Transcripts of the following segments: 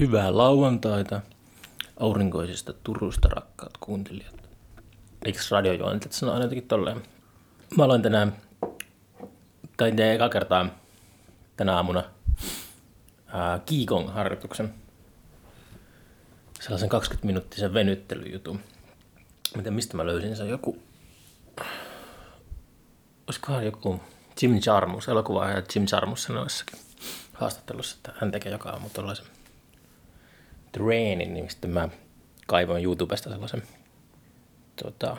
Hyvää lauantaita aurinkoisesta Turusta, rakkaat kuuntelijat. Eikö radiojuontajat sano aina jotenkin tolleen? Mä aloin tänään, tai tein eka kertaa tänä aamuna Kiikong-harjoituksen. Sellaisen 20-minuuttisen venyttelyjutun. Miten, mistä mä löysin sen? Joku... Olisikohan joku Jim Jarmus, elokuva ja Jim Jarmus sanoi jossakin haastattelussa, että hän tekee joka aamu tuollaisen treenin, niin sitten mä kaivoin YouTubesta sellaisen tota,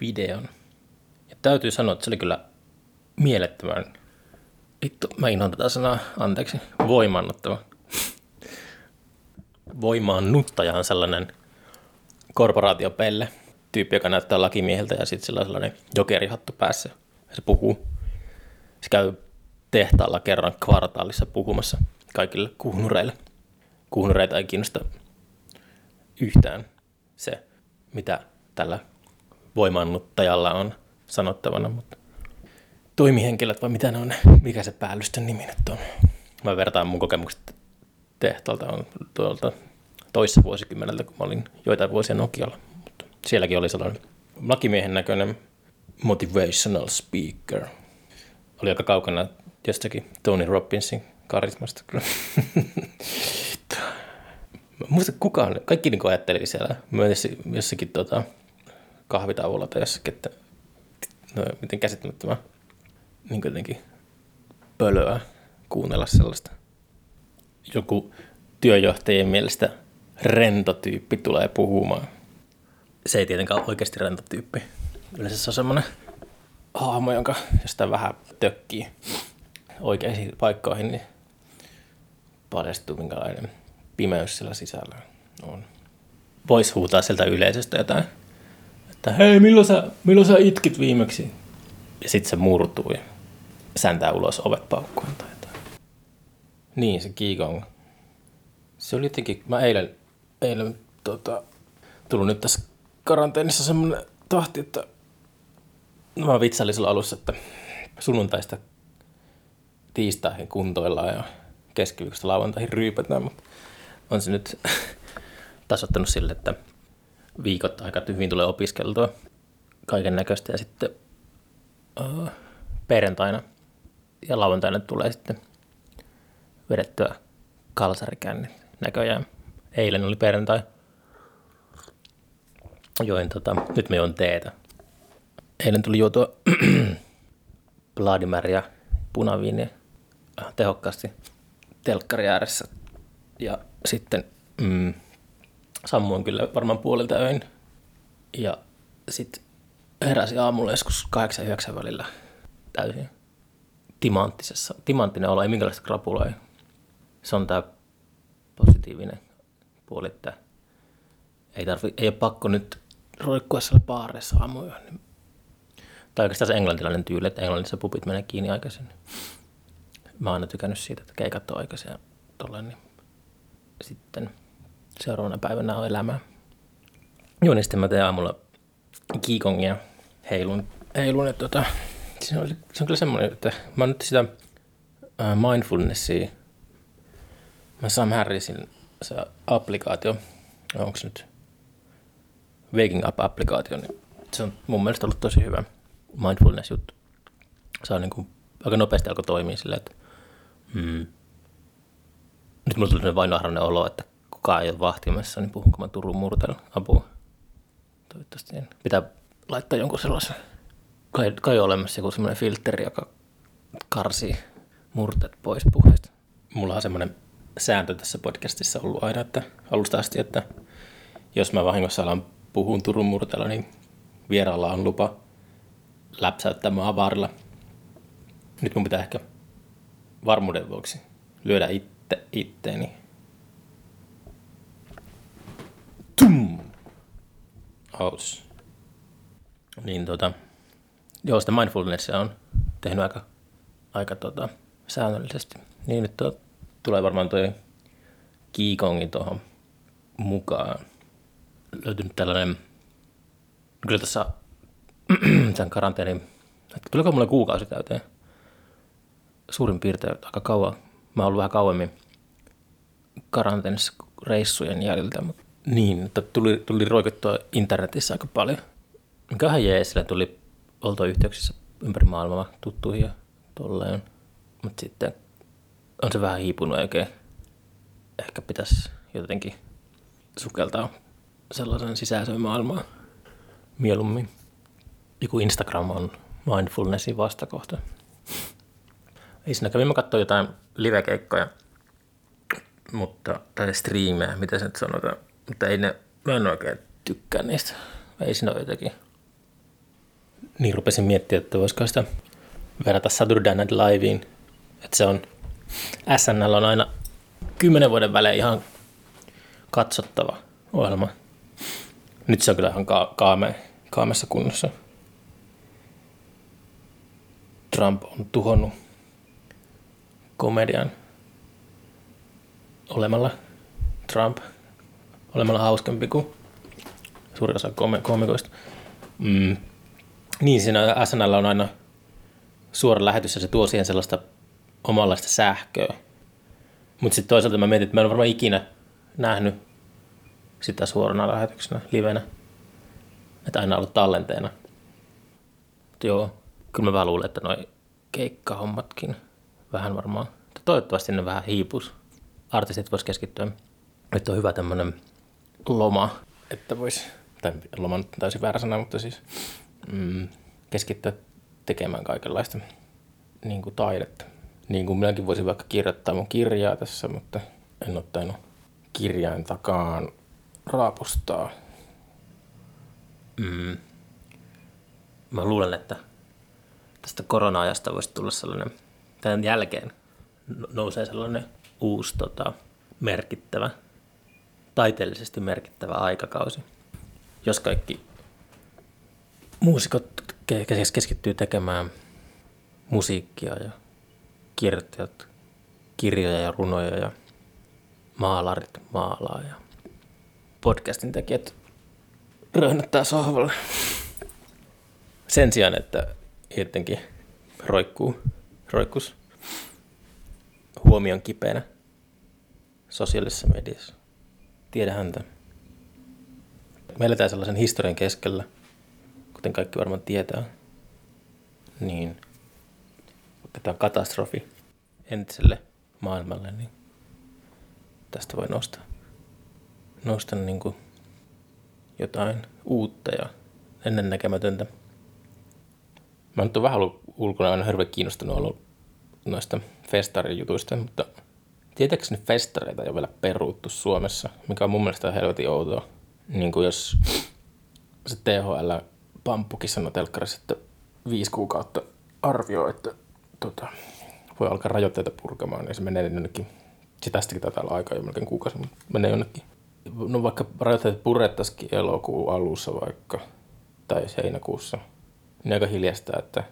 videon. Ja täytyy sanoa, että se oli kyllä mielettömän, vittu, mä inhoan tätä sanaa, anteeksi, voimannuttava. Voimaannuttaja on sellainen korporaatiopelle, tyyppi, joka näyttää lakimieheltä ja sitten sillä on sellainen jokerihattu päässä. Se puhuu. Se käy tehtaalla kerran kvartaalissa puhumassa kaikille kuhnureille. Kuhnureita ei kiinnosta yhtään se, mitä tällä voimannuttajalla on sanottavana, mutta toimihenkilöt vai mitä ne on, mikä se päällystön nimi nyt on. Mä vertaan mun kokemukset tehtaalta on tuolta toissa vuosikymmeneltä, kun mä olin joitain vuosia Nokialla. Mutta sielläkin oli sellainen lakimiehen näköinen motivational speaker. Oli aika kaukana jostakin Tony Robbinsin karismasta kyllä. Muista kukaan, kaikki niin ajatteli siellä myös jossakin tota, kahvitauolla tai jossakin, että no, miten käsittämättömän niin jotenkin pölöä kuunnella sellaista. Joku työjohtajien mielestä rentotyyppi tulee puhumaan. Se ei tietenkään ole oikeasti rentotyyppi. Yleensä se on semmoinen hahmo, jonka jostain vähän tökkii oikeisiin paikkoihin, niin paljastuu minkälainen pimeys siellä sisällä on. Voisi huutaa sieltä yleisöstä jotain, että hei, milloin sä, milloin sä itkit viimeksi? Ja sitten se murtuu ja säntää ulos ovet paukkuen tai jotain. Niin, se Qigong. Se oli jotenkin, mä eilen, eilen tota, tullut nyt tässä karanteenissa semmoinen tahti, että mä vitsailin alussa, että sunnuntaista tiistaihin kuntoillaan ja keskiviikosta lauantaihin ryypätään, mutta on se nyt tasottanut sille, että viikot aika hyvin tulee opiskeltua kaiken näköistä ja sitten uh, perjantaina ja lauantaina tulee sitten vedettyä kalsarikännit näköjään. Eilen oli perjantai. Join tota, nyt me juon teetä. Eilen tuli juotua Vladimir ja punaviiniä tehokkaasti telkkari ääressä. Ja sitten mm, sammuin kyllä varmaan puolilta öin. Ja sitten heräsin aamulla joskus 8-9 välillä täysin timanttisessa. Timanttinen olo, ei minkälaista krapulaa. Se on tämä positiivinen puoli, että ei, tarvi, ei ole pakko nyt roikkua siellä baareissa aamuja. Tai oikeastaan se englantilainen tyyli, että englannissa pupit menee kiinni aikaisin. Mä oon aina tykännyt siitä, että keikat on aikaisin ja tolleen, niin sitten seuraavana päivänä on elämää. Joo, niin sitten mä teen aamulla kiikongia heilun, heilun että tota, se, on, se on kyllä semmoinen, että mä oon nyt sitä äh, mindfulnessia, mä Sam Harrisin se applikaatio, onko nyt Waking Up-applikaatio, niin se on mun mielestä ollut tosi hyvä mindfulness-juttu. Se on niin kuin, aika nopeasti alkoi toimia silleen, että mm, nyt mulla tuli ahrainen olo, että kukaan ei ole vahtimassa, niin puhunko mä Turun murteella apua. Toivottavasti en. Pitää laittaa jonkun sellaisen, kai, kai olemassa joku semmoinen filteri, joka karsii murteet pois puheesta. Mulla on semmoinen sääntö tässä podcastissa ollut aina, että alusta asti, että jos mä vahingossa alan puhun Turun murteella, niin vieraalla on lupa läpsäyttää mua avarilla. Nyt mun pitää ehkä varmuuden vuoksi lyödä itse itteeni. Tum! Aus. Niin tota, joo, sitä mindfulnessia on tehnyt aika, aika tota, säännöllisesti. Niin nyt tuo, tulee varmaan toi Kiikongi tuohon mukaan. Löytynyt tällainen, kyllä tässä sen karanteenin, tuliko mulle kuukausi täyteen? Suurin piirtein aika kauan. Mä oon ollut vähän kauemmin karanteenissa reissujen jäljiltä. Mutta niin, että tuli, tuli roikuttua internetissä aika paljon. Mikähän jees, sillä tuli oltua yhteyksissä ympäri maailmaa tuttuihin ja tolleen. Mutta sitten on se vähän hiipunut oikein. Ehkä pitäisi jotenkin sukeltaa sellaisen sisäiseen maailmaan mieluummin. Joku Instagram on mindfulnessin vastakohta. Ei siinä kävimme katsoa jotain livekeikkoja, mutta, tai striimejä, mitä se nyt sanotaan. Mutta ei ne, mä en oikein tykkää niistä. Ei siinä ole jotenkin. Niin rupesin miettimään, että voisiko sitä verrata Saturday Night Liveen. Että se on, SNL on aina kymmenen vuoden välein ihan katsottava ohjelma. Nyt se on kyllä ihan ka- kaame, kaamessa kunnossa. Trump on tuhonnut komedian olemalla Trump, olemalla hauskempi kuin suurin osa komikoista. Mm. Niin, siinä SNL on aina suora lähetys ja se tuo siihen sellaista omanlaista sähköä. Mutta sitten toisaalta mä mietin, että mä en varmaan ikinä nähnyt sitä suorana lähetyksenä, livenä. Että aina ollut tallenteena. Mut joo, kyllä mä vähän luulen, että noi keikkahommatkin vähän varmaan. Toivottavasti ne vähän hiipus. Artistit vois keskittyä. Nyt on hyvä tämmönen loma, että vois, tai loma on täysin väärä sana, mutta siis mm, keskittyä tekemään kaikenlaista niin kuin taidetta. Niin kuin minäkin voisin vaikka kirjoittaa mun kirjaa tässä, mutta en ottanut kirjain takaan raapustaa. Mm. Mä luulen, että tästä korona-ajasta voisi tulla sellainen, tämän jälkeen nousee sellainen uusi tota, merkittävä, taiteellisesti merkittävä aikakausi. Jos kaikki muusikot keskittyy tekemään musiikkia ja kirjoittajat kirjoja ja runoja ja maalarit maalaa ja podcastin tekijät röhnättää sohvalle. Sen sijaan, että jotenkin roikkuu, roikkus huomion kipeänä sosiaalisessa mediassa. Tiedä häntä. Me eletään sellaisen historian keskellä, kuten kaikki varmaan tietää, niin tämä on katastrofi entiselle maailmalle, niin tästä voi nostaa, nostaa niin kuin jotain uutta ja ennennäkemätöntä. Mä nyt on vähän ollut ulkona aina hirveän kiinnostunut ollut noista festarijutuista, mutta tietääkseni festareita ei ole vielä peruuttu Suomessa, mikä on mun mielestä helvetin outoa. Niin kuin jos se THL Pamppukin sanoi telkkarissa, että viisi kuukautta arvioi, että tota, voi alkaa rajoitteita purkamaan, niin se menee jonnekin. Se tästäkin taitaa olla aika jo melkein kuukausi, mutta menee jonnekin. No vaikka rajoitteet purettaisikin elokuun alussa vaikka, tai heinäkuussa, niin aika hiljasta, että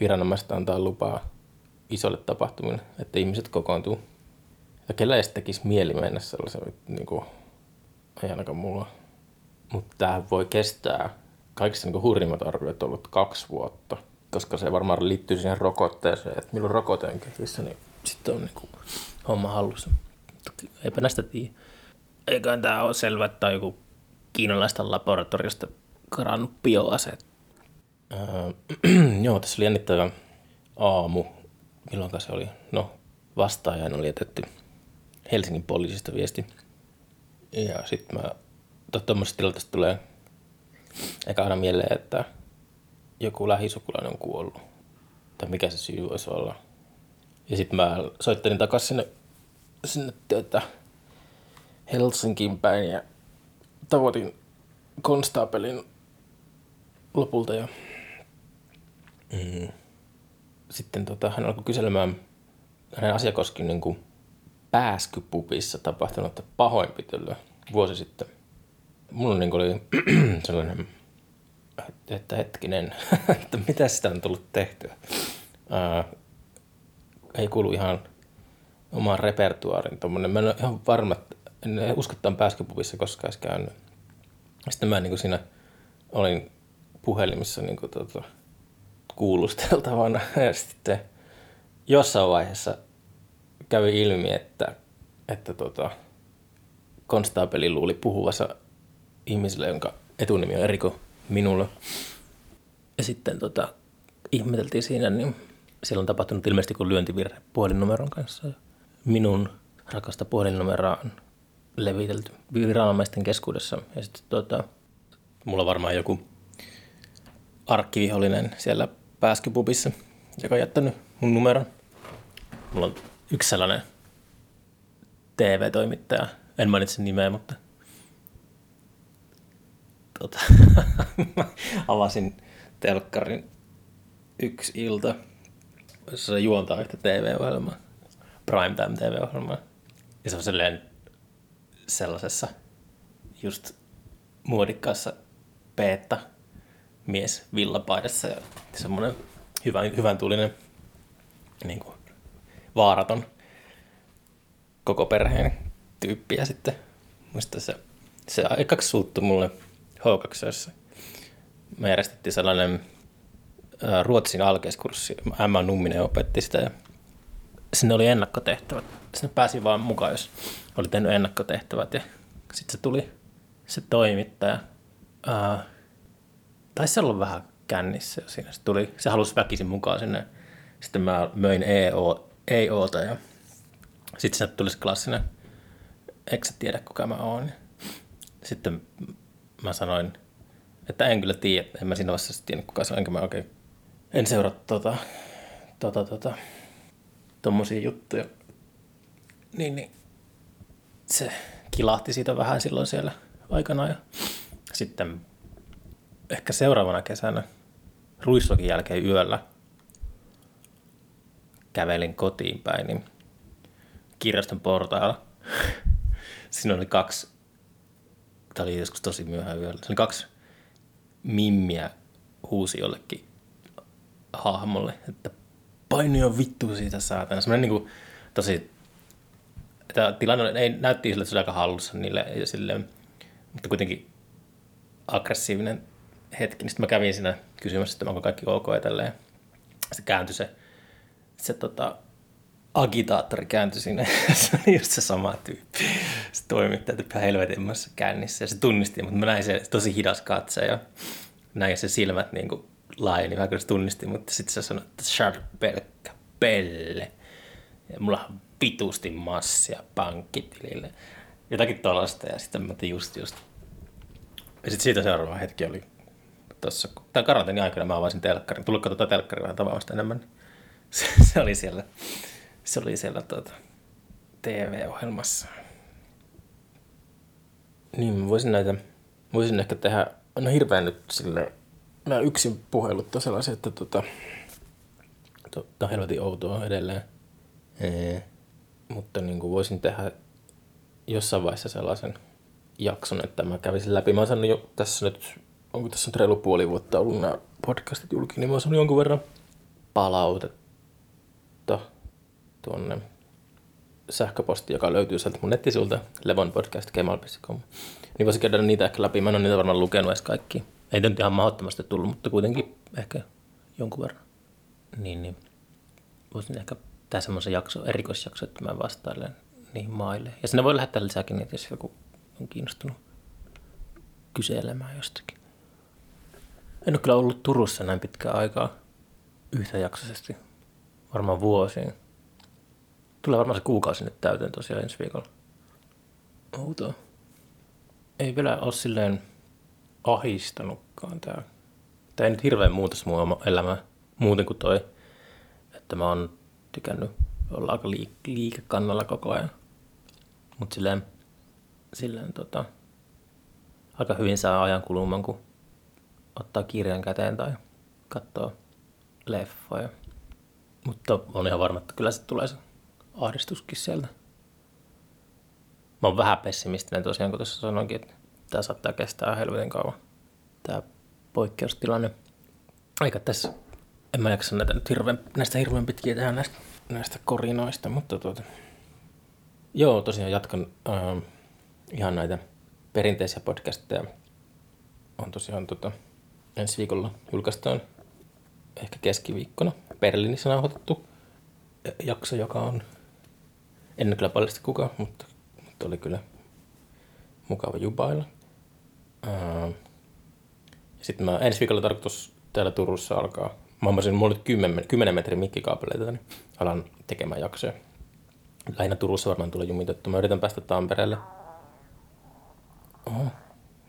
viranomaiset antaa lupaa isolle tapahtumille, että ihmiset kokoontuu. Ja kellä ei tekisi mieli mennä sellaisen, niin kuin, ei ainakaan mulla. Mutta tämä voi kestää, kaikista niin hurjimmat arviot on ollut kaksi vuotta, koska se varmaan liittyy siihen rokotteeseen, että milloin rokote on kehissä, niin sitten on niin kuin, homma hallussa. Eipä näistä tiedä. Eiköhän tämä ole selvä, että on joku kiinalaista laboratoriosta karannut bioaseet. Öö, joo, tässä oli jännittävä aamu milloin se oli? No, vastaajan oli jätetty Helsingin poliisista viesti. Ja sitten mä, tuommoisesta tilanteesta tulee eka aina mieleen, että joku lähisukulainen on kuollut. Tai mikä se syy voisi olla. Ja sitten mä soittelin takaisin sinne, sinne työtä Helsinkiin päin ja tavoitin konstaapelin lopulta ja mm, sitten tota, hän alkoi kyselemään hänen asia koski niin kuin pääskypupissa tapahtunutta pahoinpitelyä vuosi sitten. Mulla niin oli sellainen, että hetkinen, että mitä sitä on tullut tehtyä. Ää, ei kuulu ihan omaan repertuaarin tuommoinen. Mä en ole ihan varma, en usko, että on pääskypupissa koskaan edes käynyt. Sitten mä niin kuin siinä olin puhelimissa niin kuin, tota, kuulusteltavana. Ja sitten jossain vaiheessa kävi ilmi, että että tota, konstaapeli luuli puhuvansa ihmiselle, jonka etunimi on eri kuin minulla. Ja sitten tota, ihmeteltiin siinä, niin siellä on tapahtunut ilmeisesti kuin lyöntivirhe puhelinnumeron kanssa. Minun rakasta puhelinnumeroa on levitelty viranomaisten keskuudessa. Ja sitten tota, mulla varmaan joku arkkivihollinen siellä pääskypubissa, joka on jättänyt mun numeron. Mulla on yksi sellainen TV-toimittaja, en mainitse nimeä, mutta tota, avasin telkkarin yksi ilta, jossa se juontaa yhtä TV-ohjelmaa, primetime TV-ohjelmaa. Ja se on sellainen sellaisessa just muodikkaassa peetta mies villapaidassa ja semmoinen hyvän, hyvän tulinen niin kuin vaaraton koko perheen tyyppi. Ja sitten muista se, se aikaksi suuttu mulle h Me järjestettiin sellainen Ruotsin alkeiskurssi. Emma Numminen opetti sitä ja sinne oli ennakkotehtävät. Sinne pääsi vaan mukaan, jos oli tehnyt ennakkotehtävät. Ja sitten se tuli se toimittaja. Ää, taisi olla vähän kännissä jo siinä. Se, tuli, se halusi väkisin mukaan sinne. Sitten mä möin EO, EOta ja sitten sieltä tuli se klassinen, eikö sä tiedä kuka mä oon. Sitten mä sanoin, että en kyllä tiedä, en mä siinä vaiheessa tiedä kuka se on, enkä mä oikein, en seuraa tota, tota, tota, tommosia juttuja. Niin, niin se kilahti siitä vähän silloin siellä aikana ja sitten ehkä seuraavana kesänä ruissokin jälkeen yöllä kävelin kotiin päin, niin kirjaston portailla siinä oli kaksi, tämä oli joskus tosi myöhään yöllä, siinä oli kaksi mimmiä huusi jollekin hahmolle, että paini on vittu siitä saatana. Semmoinen niin kuin, tosi, tämä tilanne ei, näytti sille, että se oli aika hallussa niille, ja mutta kuitenkin aggressiivinen hetki. Niin sitten mä kävin siinä kysymässä, että onko kaikki ok ja tälleen. Sitten kääntyi se, se tota, agitaattori kääntyi sinne. se oli just se sama tyyppi. Se toimittaja tyyppi helvetimmässä kännissä. Ja se tunnisti, mutta mä näin se tosi hidas katse ja näin se silmät niin kuin laajeni. Vähän kyllä se tunnisti, mutta sitten se sanoi, että Charles pelkkä pelle. Ja mulla on vitusti massia pankkitilille. Jotakin tuollaista ja sitten mä just just. Ja sitten siitä seuraava hetki oli tuossa, tämän karanteeni aikana mä avasin telkkarin. Tullut tuota telkkaria vähän tavasta enemmän. Se, se, oli siellä, se oli siellä tuota, TV-ohjelmassa. Niin, voisin näitä, voisin ehkä tehdä, no hirveän nyt sille, mä yksin puhelut on sellaisia, että tota, to, on helvetin outoa edelleen. Ee, mutta niin kuin voisin tehdä jossain vaiheessa sellaisen jakson, että mä kävisin läpi. Mä oon jo tässä nyt onko tässä nyt reilu puoli vuotta ollut nämä podcastit julki, niin mä oon jonkun verran palautetta tuonne sähköposti, joka löytyy sieltä mun nettisivulta levonpodcast.gmail.com. Niin voisin käydä niitä ehkä läpi. Mä en ole niitä varmaan lukenut edes kaikki. Ei nyt ihan mahdottomasti tullut, mutta kuitenkin ehkä jonkun verran. Niin, niin. Voisin ehkä tehdä semmoisen jakso, erikoisjakso, että mä vastailen niihin maille. Ja sinne voi lähettää lisääkin niitä, jos joku on kiinnostunut kyselemään jostakin. En ole kyllä ollut Turussa näin pitkään aikaa yhtäjaksoisesti. Varmaan vuosiin. Tulee varmaan se kuukausi nyt täyteen tosiaan ensi viikolla. Outoa. Ei vielä ole silleen ahistanutkaan tää. Tää ei nyt hirveän muuta mun elämää muuten kuin toi, että mä oon tykännyt olla aika liik- liikekannalla koko ajan. Mut silleen, silleen tota, aika hyvin saa ajan kulumaan, kun ottaa kirjan käteen tai katsoa leffoja. Mutta on ihan varma, että kyllä se tulee se ahdistuskin sieltä. Mä oon vähän pessimistinen tosiaan, kun tuossa sanoinkin, että tämä saattaa kestää helvetin kauan. Tämä poikkeustilanne. Aika tässä, en mä jaksa näitä nyt hirveän, näistä hirveän pitkiä tehdä näistä, näistä korinoista, mutta tuota, joo, tosiaan jatkan äh, ihan näitä perinteisiä podcasteja. On tosiaan tota, ensi viikolla julkaistaan ehkä keskiviikkona Berliinissä nauhoitettu jakso, joka on En kyllä paljasta kukaan, mutta, mutta oli kyllä mukava jubailla. Sitten mä ensi viikolla tarkoitus täällä Turussa alkaa. Mä hommasin, mulla oli 10, 10 metrin mikkikaapeleita, niin alan tekemään jaksoja. Lähinnä Turussa varmaan tulee jumitettu. Mä yritän päästä Tampereelle.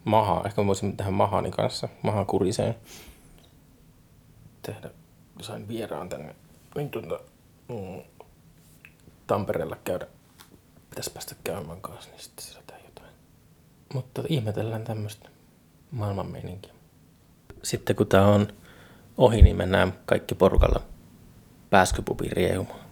Oho. Maha. Ehkä mä voisin tehdä Mahani kanssa. Maha kuriseen. Tehdä. Sain vieraan tänne. Niin tuota, mm, Tampereella käydä. Pitäisi päästä käymään kanssa, niin sitten sillä jotain. Mutta ihmetellään tämmöistä maailman meininkiä. Sitten kun tää on ohi, niin mennään kaikki porukalla pääskypupin riehumaan.